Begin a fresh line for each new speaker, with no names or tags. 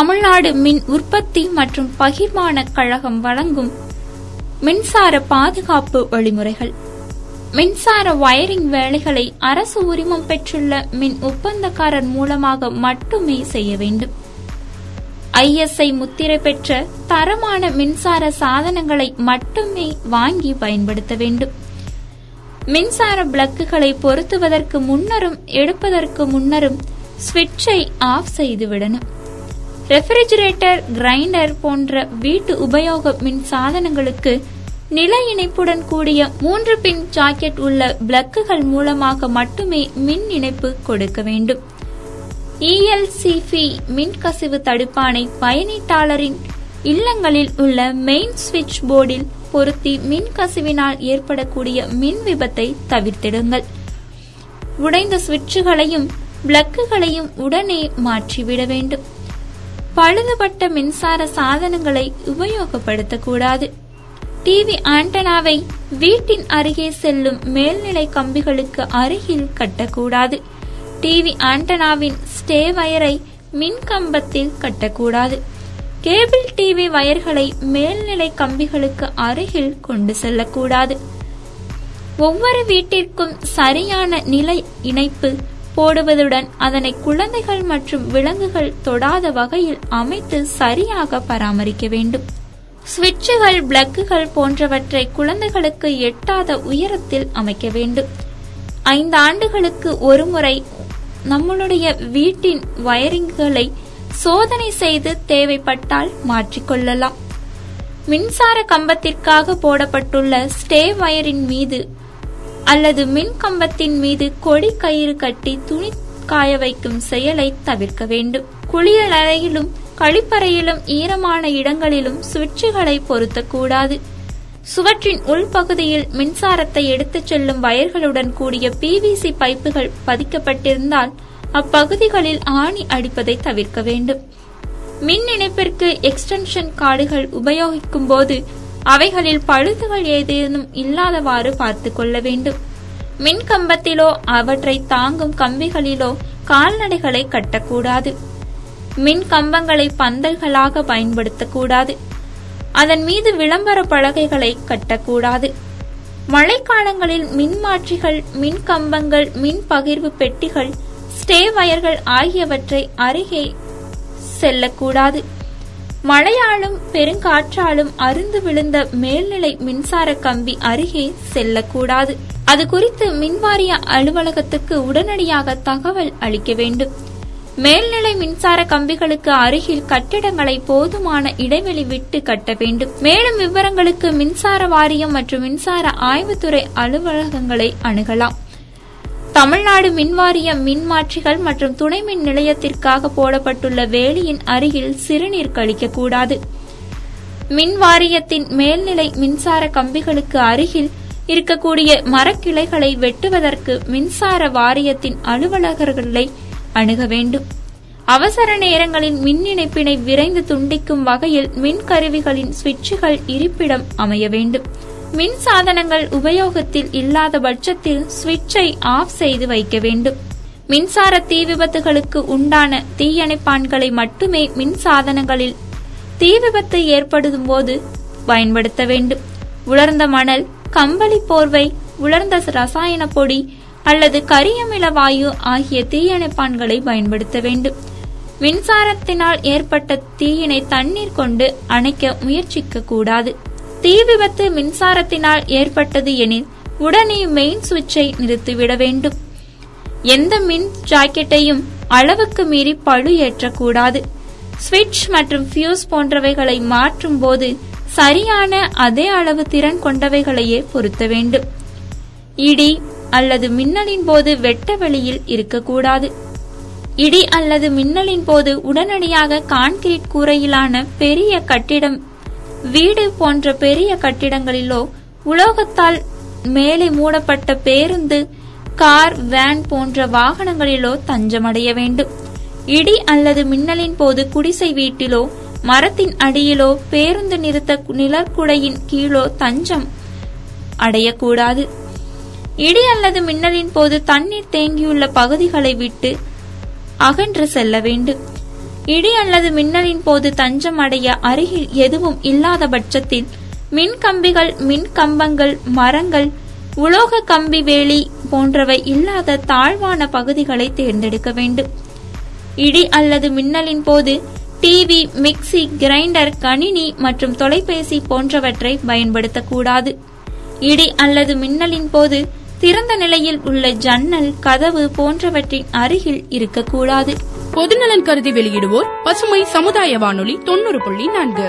தமிழ்நாடு மின் உற்பத்தி மற்றும் பகிர்மான கழகம் வழங்கும் மின்சார பாதுகாப்பு வழிமுறைகள். மின்சார வயரிங் வேலைகளை அரசு உரிமம் பெற்றுள்ள மின் ஒப்பந்தக்காரர் மூலமாக மட்டுமே செய்ய வேண்டும். ஐஎஸ்ஐ முத்திரை பெற்ற தரமான மின்சார சாதனங்களை மட்டுமே வாங்கி பயன்படுத்த வேண்டும். மின்சார பிளக்குகளை பொருத்துவதற்கு முன்னரும் எடுப்பதற்கு முன்னரும் சுவிட்சை ஆஃப் செய்துவிடணும். ரெஃப்ரிஜிரேட்டர் கிரைண்டர் போன்ற வீட்டு உபயோக மின் சாதனங்களுக்கு நில இணைப்புடன் கூடிய மூன்று பின் ஜாக்கெட் உள்ள பிளக்குகள் மூலமாக மட்டுமே மின் இணைப்பு கொடுக்க வேண்டும். இஎல்சிபி மின்கசிவு தடுப்பானை பயனீட்டாளரின் இல்லங்களில் உள்ள மெயின் சுவிட்ச் போர்டில் பொருத்தி மின் கசிவினால் ஏற்படக்கூடிய மின் விபத்தை தவிர்த்திடுங்கள். உடைந்த சுவிட்சுகளையும் பிளக்குகளையும் உடனே மாற்றிவிட வேண்டும். பழுதுபட்ட மின்சார சாதனங்களை உபயோகப்படுத்தக்கூடாது. டிவி ஆண்டனாவை வீட்டின் அருகே செல்லும் மேல்நிலை கம்பிகளுக்கு அருகில் கட்டக்கூடாது. டிவி ஆண்டனாவின் ஸ்டே வயரை மின் கம்பத்தில் கட்டக்கூடாது. கேபிள் டிவி வயர்களை மேல்நிலை கம்பிகளுக்கு அருகில் கொண்டு செல்லக்கூடாது. ஒவ்வொரு வீட்டிற்கும் சரியான நிலை இணைப்பு போடுவதுடன் அதனை குழந்தைகள் மற்றும் விலங்குகள் தொடாத வகையில் அமைத்து சரியாக பராமரிக்க வேண்டும். சுவிட்சுகள் பிளக்குகள் போன்றவற்றை குழந்தைகளுக்கு எட்டாத உயரத்தில் அமைக்க வேண்டும். ஐந்து ஆண்டுகளுக்கு ஒருமுறை நம்மளுடைய வீட்டின் வயரிங்குகளை சோதனை செய்து தேவைப்பட்டால் மாற்றிக்கொள்ளலாம் மின்சார கம்பத்திற்காக போடப்பட்டுள்ள ஸ்டே வயரின் மீது அல்லது மின் கம்பத்தின் மீது கொடி கயிறு கட்டி துணி காய வைக்கும் செயலை தவிர்க்க வேண்டும். குளியல் அறையிலும் கழிப்பறையிலும் ஈரமான இடங்களிலும் சுவிட்சுகளை பொருத்தக்கூடாது. சுவற்றின் உள்பகுதியில் மின்சாரத்தை எடுத்துச் செல்லும் வயர்களுடன் கூடிய பிவிசி பைப்புகள் பதிக்கப்பட்டிருந்தால் அப்பகுதிகளில் ஆணி அடிப்பதை தவிர்க்க வேண்டும். மின் இணைப்பிற்கு எக்ஸ்டென்ஷன் கார்டுகள் உபயோகிக்கும் போது அவைகளில் பழுதுகள் ஏதேனும் இல்லாதவாறு பார்த்து கொள்ள வேண்டும். மின் கம்பத்திலோ அவற்றை தாங்கும் கம்பிகளிலோ கால்நடைகளை கட்டக்கூடாது. மின் கம்பங்களை பந்தல்களாக பயன்படுத்தக்கூடாது. அதன் மீது விளம்பர பலகைகளை கட்டக்கூடாது. மழைக்காலங்களில் மின்மாற்றிகள் மின் கம்பங்கள் மின் பகிர்வு பெட்டிகள் ஸ்டே வயர்கள் ஆகியவற்றை அருகே செல்லக்கூடாது. மழையாலும் பெருங்காற்றாலும் அருந்து விழுந்த மேல்நிலை மின்சார கம்பி அருகே செல்லக்கூடாது. அது குறித்து மின்வாரிய அலுவலகத்துக்கு உடனடியாக தகவல் அளிக்க வேண்டும். மேல்நிலை மின்சார கம்பிகளுக்கு அருகில் கட்டிடங்களை போதுமான இடைவெளி விட்டு கட்ட வேண்டும். மேலும் விவரங்களுக்கு மின்சார வாரியம் மற்றும் மின்சார ஆய்வுத்துறை அலுவலகங்களை அணுகலாம். தமிழ்நாடு மின்வாரிய மின்மாற்றிகள் மற்றும் துணை மின் நிலையத்திற்காக போடப்பட்டுள்ள வேலியின் அருகில் சிறுநீர் கழிக்கக்கூடாது. மின் வாரியத்தின் மேல்நிலை மின்சார கம்பிகளுக்கு அருகில் இருக்கக்கூடிய மரக்கிளைகளை வெட்டுவதற்கு மின்சார வாரியத்தின் அலுவலகர்களை அணுக வேண்டும். அவசர நேரங்களில் மின் இணைப்பினை விரைந்து துண்டிக்கும் வகையில் மின் கருவிகளின் சுவிட்சுகள் இருப்பிடம் அமைய வேண்டும். மின் சாதனங்கள் உபயோகத்தில் இல்லாத பட்சத்தில் சுவிட்சை ஆஃப் செய்து வைக்க வேண்டும். மின்சார தீ விபத்துகளுக்கு உண்டான தீயணைப்பான்களை மட்டுமே மின் சாதனங்களில் தீ விபத்து ஏற்படும் போது பயன்படுத்த வேண்டும். உலர்ந்த மணல் கம்பளி போர்வை உலர்ந்த ரசாயன பொடி அல்லது கரியமில வாயு ஆகிய தீயணைப்பான்களை பயன்படுத்த வேண்டும். மின்சாரத்தினால் ஏற்பட்ட தீயினை தண்ணீர் கொண்டு அணைக்க முயற்சிக்க கூடாது. தீ விபத்து மின்சாரத்தினால் ஏற்பட்டது எனில் உடனே மெயின் சுவிட்சை நிறுத்திவிட வேண்டும். எந்த மின் ஜாக்கெட்டையும் அளவுக்கு மீறி பழு ஏற்றக்கூடாது. ஸ்விட்ச் மற்றும் ஃபியூஸ் போன்றவைகளை மாற்றும் போது சரியான அதே அளவு திறன் கொண்டவைகளையே பொருத்த வேண்டும். இடி அல்லது மின்னலின் போது வெட்ட வெளியில் இருக்கக்கூடாது. இடி அல்லது மின்னலின் போது உடனடியாக கான்கிரீட் கூரையிலான பெரிய கட்டிடம் வீடு போன்ற பெரிய கட்டிடங்களிலோ உலோகத்தால் மேலே மூடப்பட்ட பேருந்து கார் வேன் போன்ற வாகனங்களிலோ தஞ்சமடைய வேண்டும். இடி அல்லது மின்னலின் போது குடிசை வீட்டிலோ மரத்தின் அடியிலோ பேருந்து நிறுத்த நிழற்குடையின் கீழோ தஞ்சம் அடையக்கூடாது. இடி அல்லது மின்னலின் போது தண்ணீர் தேங்கியுள்ள பகுதிகளை விட்டு அகன்று செல்ல வேண்டும். இடி அல்லது மின்னலின் போது தஞ்சம் அடைய அருகில் எதுவும் இல்லாத பட்சத்தில் மின் கம்பிகள் மின் கம்பங்கள் மரங்கள் உலோக கம்பி வேலி போன்றவை இல்லாத தாழ்வான பகுதிகளை தேர்ந்தெடுக்க வேண்டும். இடி அல்லது மின்னலின் போது டிவி மிக்சி கிரைண்டர் கணினி மற்றும் தொலைபேசி போன்றவற்றை பயன்படுத்தக்கூடாது. இடி அல்லது மின்னலின் போது திறந்த நிலையில் உள்ள ஜன்னல் கதவு போன்றவற்றின் அருகில் இருக்கக்கூடாது.
பொதுநலன் கருதி வெளியிடுவோர் பசுமை சமுதாய வானொலி தொண்ணூறு புள்ளி நான்கு.